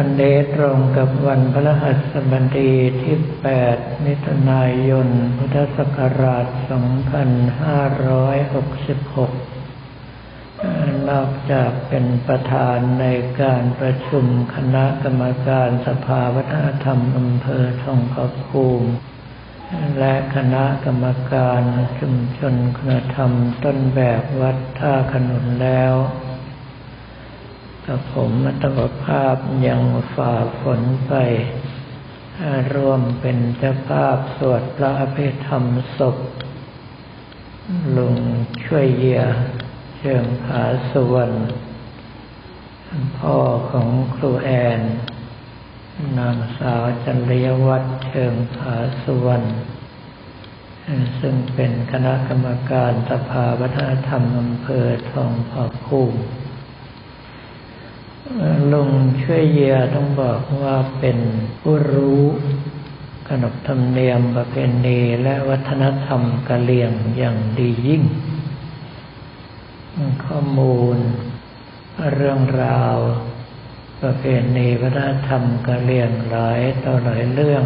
วันเดตรงกับวันพระหัสบดีที่ 8 มิถุนายน พุทธศักราช 2566 นอกจากเป็นประธานในการประชุมคณะกรรมการสภาวัฒนธรรมอำเภอทองผาภูมิและคณะกรรมการชุมชนคุณธรรมต้นแบบวัดท่าขนุนแล้ว กับผมมัตวภาพยังฝ่าฝนไป ร่วมเป็นเจ้าภาพสวดพระอภิธรรมศพลุงช่วยเยียเชิงผาสวรรณพ่อของครูแอน นางสาวจันรยวัฒน์เชิงผาสวรรณซึ่งเป็นคณะกรรมการสภาวัฒนธรรมอำเภอทองผาภูมิ ลุงช่วยเยียต้องบอกว่าเป็นผู้รู้ขนบธรรมเนียมประเพณีและวัฒนธรรมกะเลียงอย่างดียิ่ง ข้อมูล เรื่องราว ประเพณีวัฒนธรรมกะเลียงหลายต่อหลายเรื่อง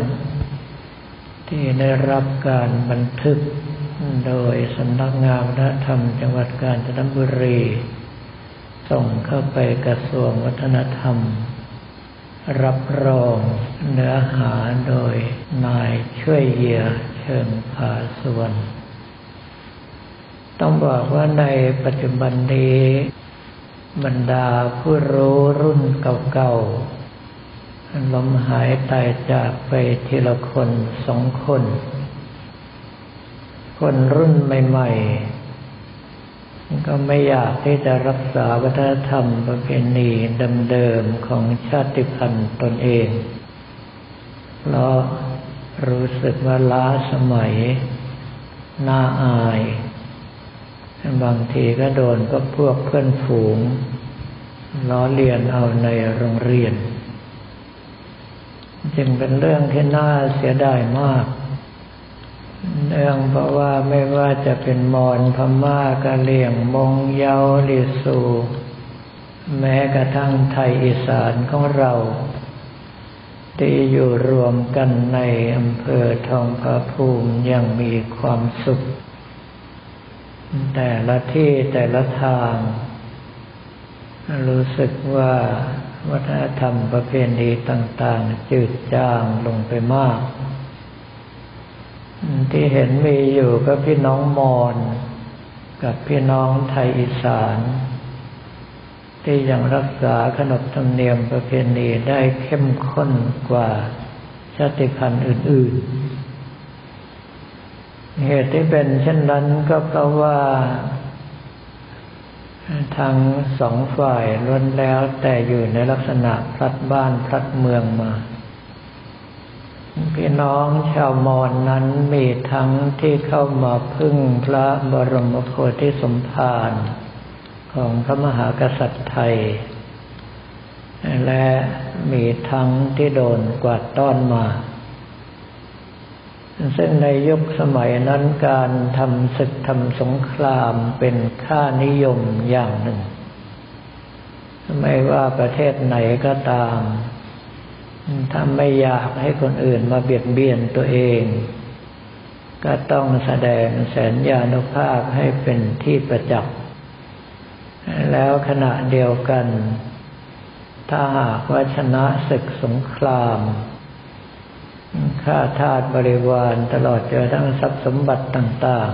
ที่ได้รับการบันทึกโดยสำนักงานวัฒนธรรมจังหวัดกาญจนบุรี ส่งเข้าไปกระทรวงวัฒนธรรม รับรองเนื้อหาโดยนายช่วยเยียเชิงผาสวนต้องบอกว่าในปัจจุบันนี้ บรรดาผู้รู้รุ่นเก่าๆลมหายตายจากไปทีละคนสองคน คนรุ่นใหม่ ๆ ก็ไม่อยากที่จะรักษาวัฒนธรรมประเพณีเดิมๆของชาติพันธุ์ตนเอง เพราะรู้สึกว่าล้าสมัย น่าอาย บางทีก็โดนก็พวกเพื่อนฝูง ล้อเลียนเอาในโรงเรียน จึงเป็นเรื่องที่น่าเสียดายมาก เนื่องเพราะว่าไม่ว่าจะเป็นมอญพม่ากะเหลี่ยงมงเยาลิสูแม้กระทั่งไทยอีสานของเราที่อยู่รวมกันในอำเภอทองผาภูมิยังมีความสุข แต่ละที่แต่ละทาง รู้สึกว่าวัฒนธรรมประเพณีต่าง ๆ จืดจางลงไปมาก ที่เห็นมีอยู่ก็พี่น้องมอญกับพี่น้องไทยอีสาน ที่ยังรักษาขนบธรรมเนียมประเพณีได้เข้มข้นกว่าชาติพันธุ์อื่น ๆ เหตุที่เป็นเช่นนั้นก็เพราะว่าทั้งสองฝ่ายล้วนแล้วแต่อยู่ในลักษณะพลัดบ้านพลัดเมืองมา พี่น้องชาวมอญนนั้นมีทั้งที่เข้ามาพึ่งพระบรมโพธิสมภารของพระมหากษัตริย์ไทย และมีทั้งที่โดนกวาดต้อนมา ซึ่งในยุคสมัยนั้นการทำศึกทำสงครามเป็นค่านิยมอย่างหนึ่ง ไม่ว่าประเทศไหนก็ตาม ถ้าไม่อยากให้คนอื่นมาเบียดเบียนตัวเอง ก็ต้องแสดงแสนยานุภาพให้เป็นที่ประจักษ์แล้วขณะเดียวกัน ถ้าหากว่าชนะศึกสงครามข้าทาสบริวารตลอดเจอทั้งทรัพย์สมบัติต่าง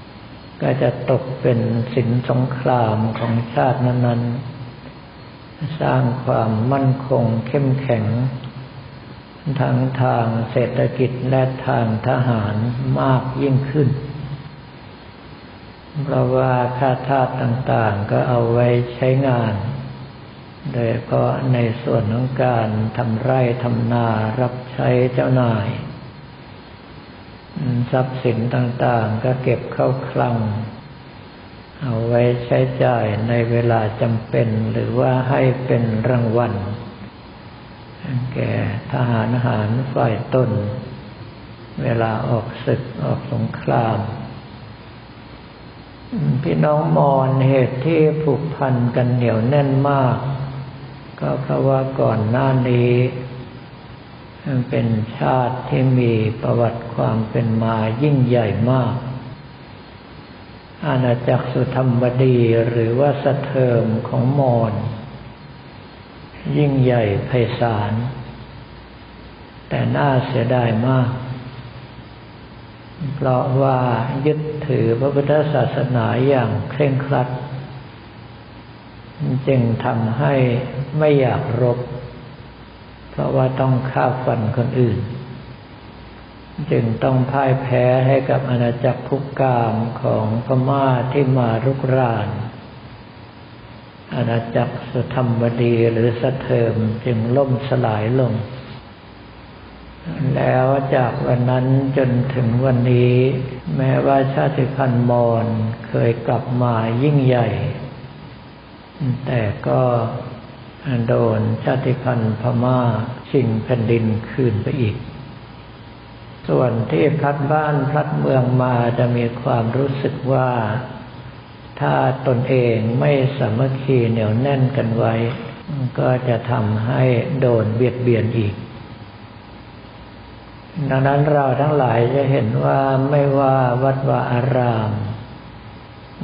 ๆ ก็จะตกเป็นสินสงครามของชาตินั้น ๆ สร้างความมั่นคงเข้มแข็ง ทั้งทางเศรษฐกิจและทางทหารมากยิ่งขึ้น เพราะว่าค่าทาสต่างๆก็เอาไว้ใช้งาน โดยเพราะในส่วนของการทำไร่ทำนารับใช้เจ้านายทรัพย์สินต่างๆ ก็เก็บเข้าคลัง เอาไว้ใช้จ่ายในเวลาจำเป็น หรือว่าให้เป็นรางวัล แก่ทหารหารฝ่ายต้น เวลาออกศึกออกสงคราม พี่น้องมอนเหตุที่ผูกพันกันเหนียวแน่นมาก ก็เพราะว่าก่อนหน้านี้เป็นชาติที่มีประวัติความเป็นมายิ่งใหญ่มาก อาณาจักรสุธรรมบดีหรือว่าสะเทิมของมอญยิ่งใหญ่ไพศาล แต่น่าเสียดายมาก เพราะว่ายึดถือพระพุทธศาสนาอย่างเคร่งครัด จึงทำให้ไม่อยากรบ เพราะว่าต้องฆ่าฟันคนอื่น จึงต้องพ่ายแพ้ให้กับอาณาจักรคุกกามของพม่าที่มารุกราน อาณาจักรสธรรมบดีหรือสะเทิมจึงล่มสลายลง แล้วจากวันนั้นจนถึงวันนี้ แม้ว่าชาติพันธุ์มอญเคยกลับมายิ่งใหญ่ แต่ก็โดนชาติพันธุ์พม่าชิงแผ่นดินคืนไปอีก ส่วนที่พลัดบ้านพลัดเมืองมาจะมีความรู้สึกว่า ถ้าตนเองไม่สามัคคีเหนียวแน่นกันไว้ ก็จะทำให้โดนเบียดเบียนอีก ดังนั้นเราทั้งหลายจะเห็นว่าไม่ว่าวัดวาอาราม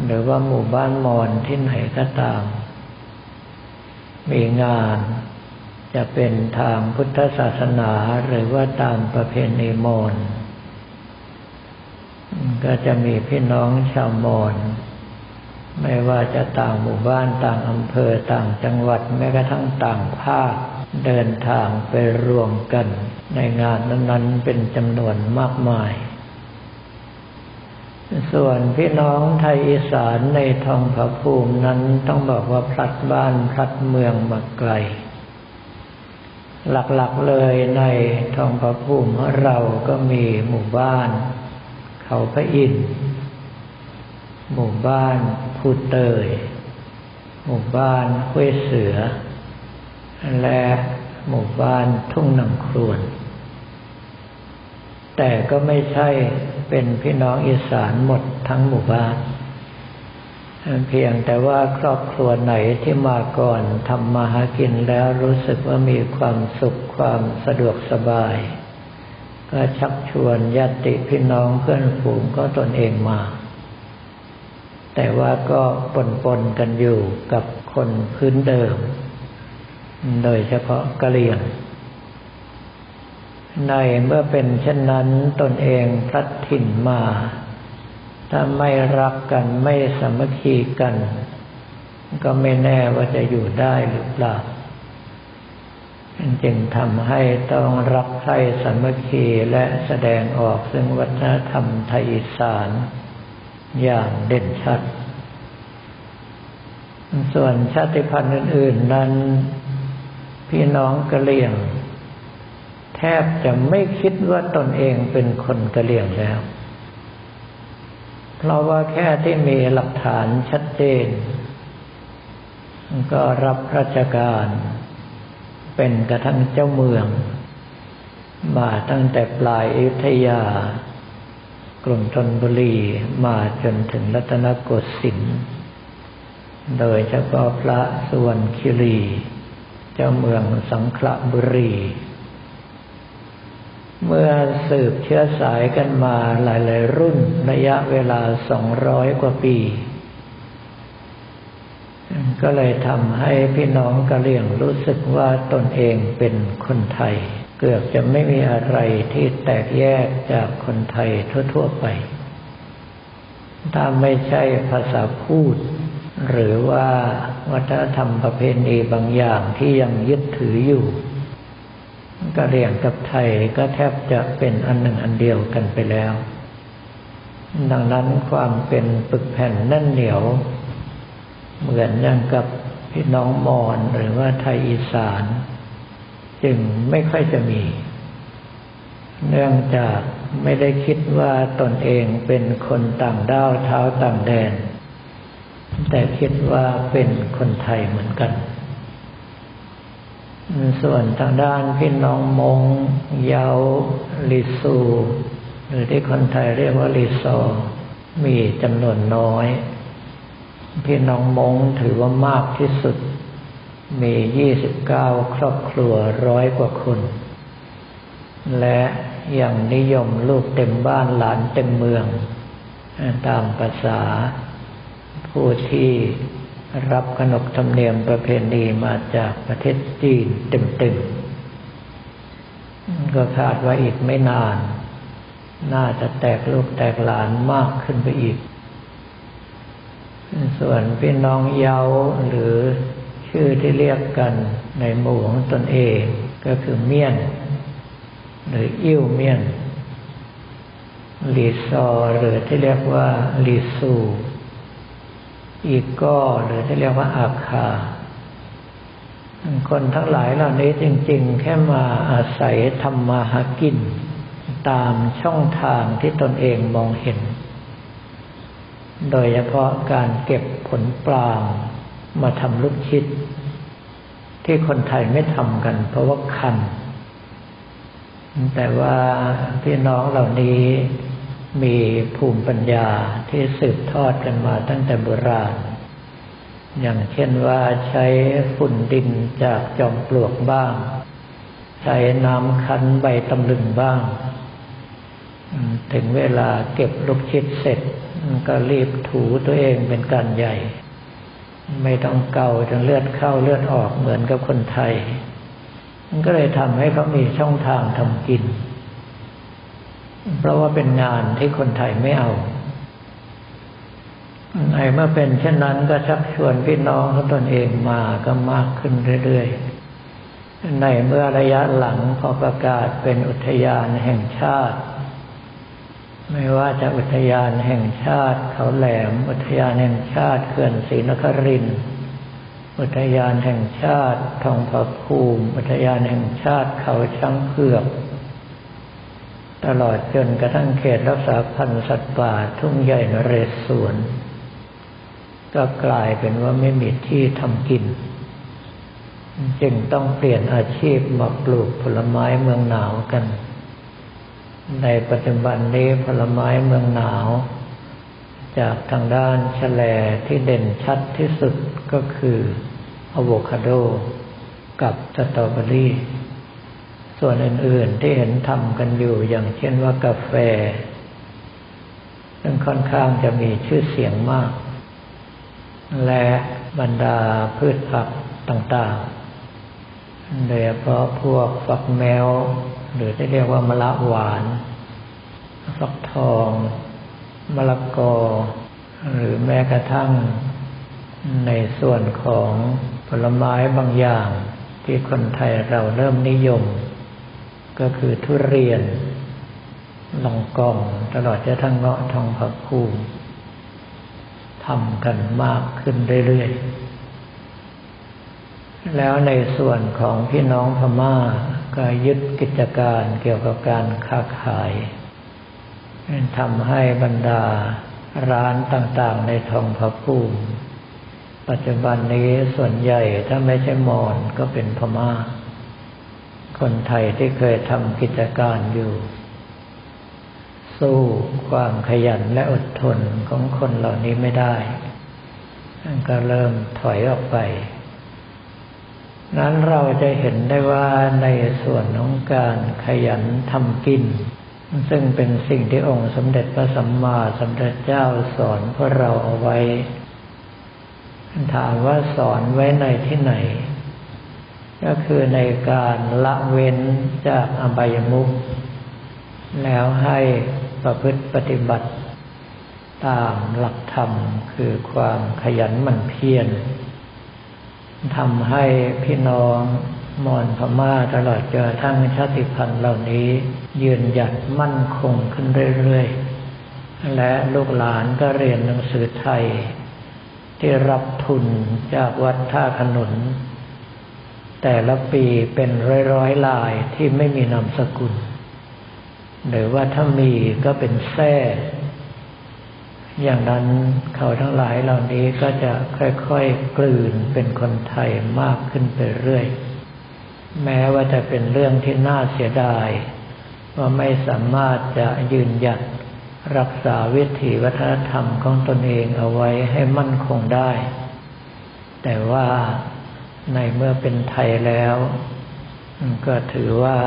หรือว่าหมู่บ้านมอนที่ไหนก็ตาม มีงาน จะเป็นทางพุทธศาสนาหรือว่าตามประเพณีมอนก็จะมีพี่น้องชาวมอนไม่ว่าจะต่างหมู่บ้านต่างอำเภอต่างจังหวัดแม้กระทั่งต่างภาคเดินทางไปรวมกัน ในงานนั้นๆเป็นจำนวนมากมาย ส่วนพี่น้องไทยอีสานในทองผาภูมินั้นต้องบอกว่าพลัดบ้านพลัดเมืองมาไกล หลักๆเลยในทองผาภูมิเราก็มีหมู่บ้าน เขาพระอินทร์หมู่บ้านพูเตย หมู่บ้านห้วยเสือ และหมู่บ้านทุ่งหนังครวน แต่ก็ไม่ใช่เป็นพี่น้องอีสานหมดทั้งหมู่บ้าน เพียงแต่ว่าครอบครัวไหนที่มาก่อนทำมาหากินแล้วรู้สึกว่ามีความสุขความสะดวกสบาย ก็ชักชวนญาติพี่น้องเพื่อนฝูงก็ตนเองมา แต่ว่าก็ปนปนกันอยู่กับคนพื้นเดิม โดยเฉพาะกะเหรี่ยง ในเมื่อเป็นเช่นนั้นตนเองพลัดถิ่นมา ถ้าไม่รักกันไม่สมัคคีกัน ก็ไม่แน่ว่าจะอยู่ได้หรือเปล่าจึงทำให้ต้องรักใคร่สมัคคีและแสดงออกซึ่งวัฒนธรรมไทยอีสานอย่างเด่นชัด ส่วนชาติพันธุ์อื่น ๆ นั้น พี่น้องกะเหลี่ยง แทบจะไม่คิดว่าตนเองเป็นคนกะเหลี่ยงแล้ว เพราะว่าแค่ที่มีหลักฐานชัดเจน ก็รับราชการ เป็นกระทั่งเจ้าเมือง มาตั้งแต่ปลายอยุธยากรุงธนบุรีมาจนถึงรัตนโกสินทร์โดยเฉพาะพระสุวรรณคิรี เจ้าเมืองสังขละบุรี เมื่อสืบเชื้อสายกันมาหลาย ๆ รุ่นระยะเวลาสองร้อยกว่าปี ก็เลยทำให้พี่น้องกะเหลี่ยงรู้สึกว่าตนเองเป็นคนไทย เกือบจะไม่มีอะไรที่แตกแยกจากคนไทยทั่ว ๆ ไป ถ้าไม่ใช่ภาษาพูด หรือว่าวัฒนธรรมประเพณีบางอย่างที่ยังยึดถืออยู่ กะเหรี่ยงกับไทยก็แทบจะเป็นอันหนึ่งอันเดียวกันไปแล้ว ดังนั้นความเป็นปึกแผ่นแน่นเหนียว เหมือนอย่างกับพี่น้องมอญหรือว่าไทยอีสาน จึงไม่ค่อยจะมี เนื่องจากไม่ได้คิดว่าตนเองเป็นคนต่างด้าวเท้าต่างแดน แต่คิดว่าเป็นคนไทยเหมือนกัน ส่วนทางด้านพี่น้องมงเยาลิซู หรือที่คนไทยเรียกว่าลิโซมีจำนวนน้อย พี่น้องมงถือว่ามากที่สุด มียี่สิบเก้าครอบครัวร้อยกว่าคน และยังนิยมลูกเต็มบ้านหลานเต็มเมือง ตามภาษาผู้ที่ รับขนบธรรมเนียมประเพณีมาจากประเทศจีนเต็มๆก็คาดว่าอีกไม่นาน น่าจะแตกลูกแตกหลานมากขึ้นไปอีก ส่วนพี่น้องเยาหรือชื่อที่เรียกกันในหมู่ของตนเองก็คือเมียน หรืออิ่วเมียนลีซอหรือที่เรียกว่าลีซู อีกก็หรือที่เรียกว่าอาคา คนทั้งหลายเหล่านี้จริง ๆ แค่มาอาศัยทำมาหากิน ตามช่องทางที่ตนเองมองเห็น โดยเฉพาะการเก็บผลปลางมาทำลูกชิด ที่คนไทยไม่ทำกัน เพราะว่าคัน แต่ว่าพี่น้องเหล่านี้ มีภูมิปัญญาที่สืบทอดกันมาตั้งแต่โบราณ อย่างเช่นว่าใช้ฝุ่นดินจากจอมปลวกบ้าง ใช้น้ำคั้นใบตำลึงบ้าง ถึงเวลาเก็บลูกชิดเสร็จ ก็รีบถูตัวเองเป็นการใหญ่ ไม่ต้องเกาจนเลือดเข้าเลือดออกเหมือนกับคนไทยมันก็เลยทำให้เขามีช่องทางทำกิน เพราะว่าเป็นงานที่คนไทยไม่เอาไอ้เมื่อเป็นเช่นนั้นก็ชักชวนพี่น้องของตนเองมาก็มากขึ้นเรื่อยๆ ในเมื่อระยะหลังพอประกาศเป็นอุทยานแห่งชาติ ไม่ว่าจะอุทยานแห่งชาติ เขาแหลม อุทยานแห่งชาติเขื่อนศรีนคริน อุทยานแห่งชาติทองผาภูมิ อุทยานแห่งชาติเขาช้างเผือก ตลอดจนกระทั่งเขตรักษาพันธุ์สัตว์ป่าทุ่งใหญ่นเรศวรก็กลายเป็นว่าไม่มีที่ทำกิน จึงต้องเปลี่ยนอาชีพมาปลูกผลไม้เมืองหนาวกัน ในปัจจุบันนี้ผลไม้เมืองหนาว จากทางด้านแฉลที่เด่นชัดที่สุดก็คืออะโวคาโดกับสตรอเบอรี่ ส่วนอื่นๆที่เห็นทำกันอยู่อย่างเช่นว่ากาแฟ ซึ่งค่อนข้างจะมีชื่อเสียงมาก และบรรดาพืชผักต่างๆ โดยเฉพาะพวกฝักแมว หรือที่เรียกว่ามะละหวาน ฟักทอง มะละกอ หรือแม้กระทั่งในส่วนของผลไม้บางอย่างที่คนไทยเราเริ่มนิยม ก็คือทุเรียนลองกองตลอดจะทั้งเงาะทองผักคูทำกันมากขึ้นเรื่อยๆ แล้วในส่วนของพี่น้องพม่าก็ยึดกิจการเกี่ยวกับการค้าขายทำให้บรรดาร้านต่างๆ ในทองพระภูมิปัจจุบันนี้ส่วนใหญ่ถ้าไม่ใช่มอญก็เป็นพม่า คนไทยที่เคยทำกิจการอยู่ สู้ความขยันและอดทนของคนเหล่านี้ไม่ได้ ก็เริ่มถอยออกไป นั้นเราจะเห็นได้ว่าในส่วนของการขยันทำกิน ซึ่งเป็นสิ่งที่องค์สมเด็จพระสัมมาสัมพุทธเจ้าสอนพวกเราเอาไว้ถามว่าสอนไว้ในที่ไหน ก็คือในการละเว้นจากอบายมุขแล้วให้ประพฤติปฏิบัติ ตามหลักธรรมคือความขยันหมั่นเพียรทำให้พี่น้องมอนพม่าตลอดจนทั้งชาติพันธุ์เหล่านี้ ยืนหยัดมั่นคงขึ้นเรื่อยๆ และลูกหลานก็เรียนหนังสือไทย ที่รับทุนจากวัดท่าขนุน แต่ละปีเป็นร้อยร้อยลายที่ไม่มีนามสกุล หรือว่าถ้ามีก็เป็นแท้อย่างนั้นเขาทั้งหลายเหล่านี้ก็จะค่อยๆกลืนเป็นคนไทยมากขึ้นไปเรื่อย แม้ว่าจะเป็นเรื่องที่น่าเสียดาย ว่าไม่สามารถจะยืนหยัดรักษาวิถีวัฒนธรรมของตนเองเอาไว้ให้มั่นคงได้ แต่ว่า ในเมื่อเป็นไทยแล้ว ก็ถือว่า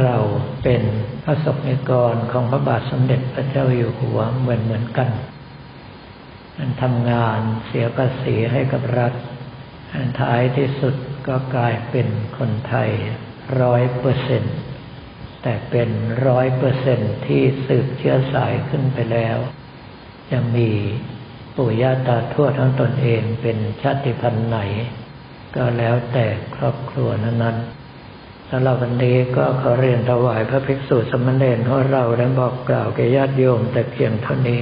เราเป็นพระสกนิกรของพระบาทสมเด็จพระเจ้าอยู่หัวเหมือนเหมือนกันทำงานเสียภาษีให้กับรัฐท้ายที่สุดก็กลายเป็นคนไทยร้อยเปอร์เซ็นต์แต่เป็นร้อยเปอร์เซ็นต์ที่สืบเชื้อสายขึ้นไปแล้ว จะมีปู่ย่าตาทวดของตนเองเป็นชาติพันธุ์ไหน ก็แล้วแต่ครอบครัวนั้นๆสำหรับวันนี้ก็ขอเรียนถวายพระภิกษุสมณเณรของเราและบอกกล่าวแก่ญาติโยมแต่เพียงเท่านี้